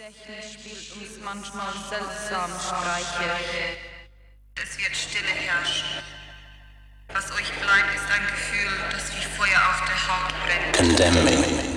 Gedächtnis spielt uns manchmal seltsam Streiche. Es wird Stille herrschen. Was euch bleibt, ist ein Gefühl, das wie Feuer auf der Haut brennt.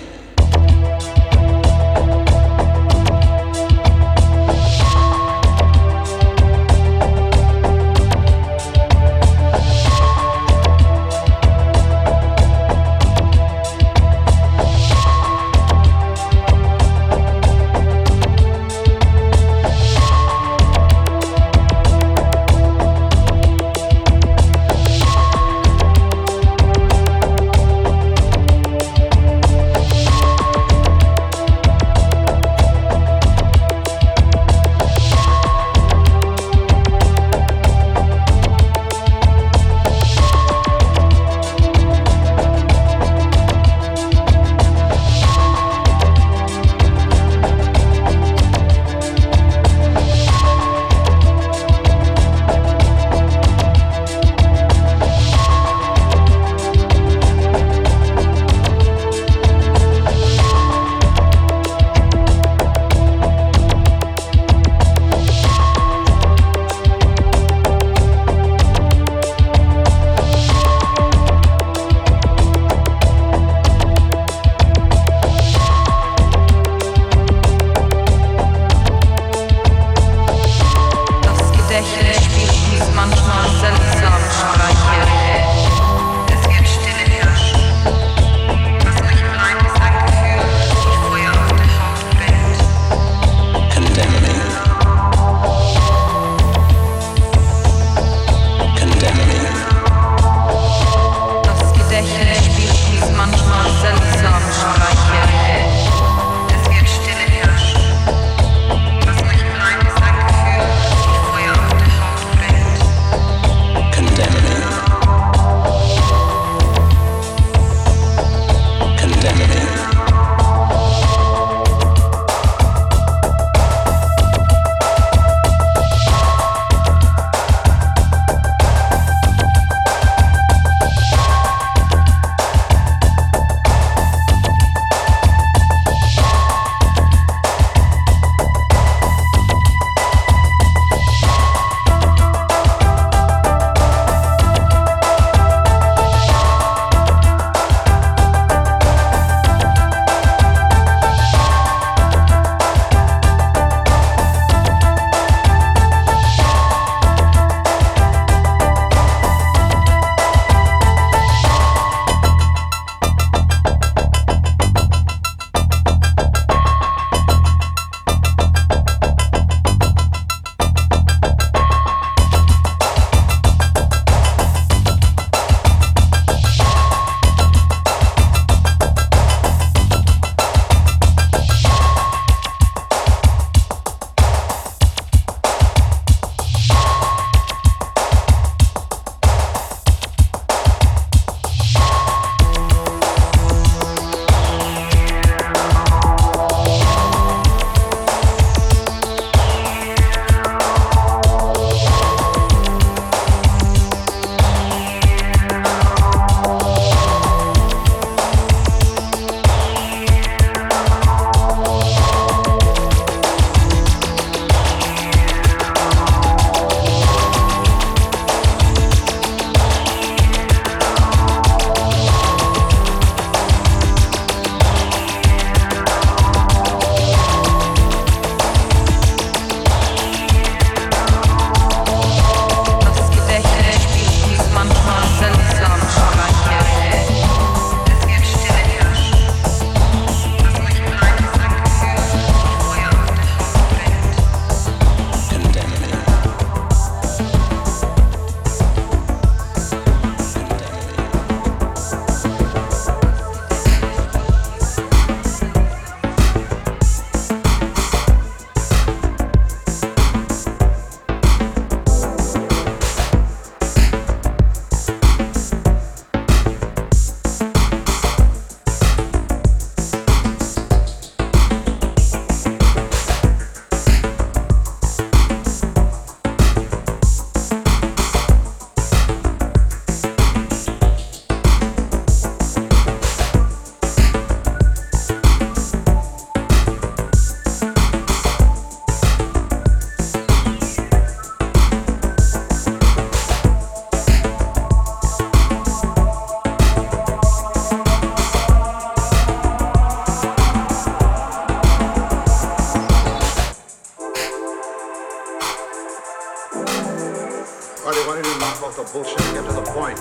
Condemn me. the bullshit. And get to the point.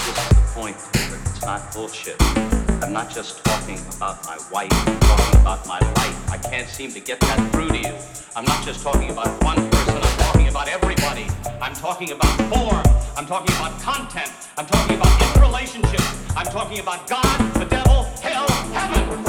This is the point. It's not bullshit. I'm not just talking about my wife. I'm talking about my life. I can't seem to get that through to you. I'm not just talking about one person. I'm talking about everybody. I'm talking about form. I'm talking about content. I'm talking about interrelationships. I'm talking about God, the devil, hell, heaven.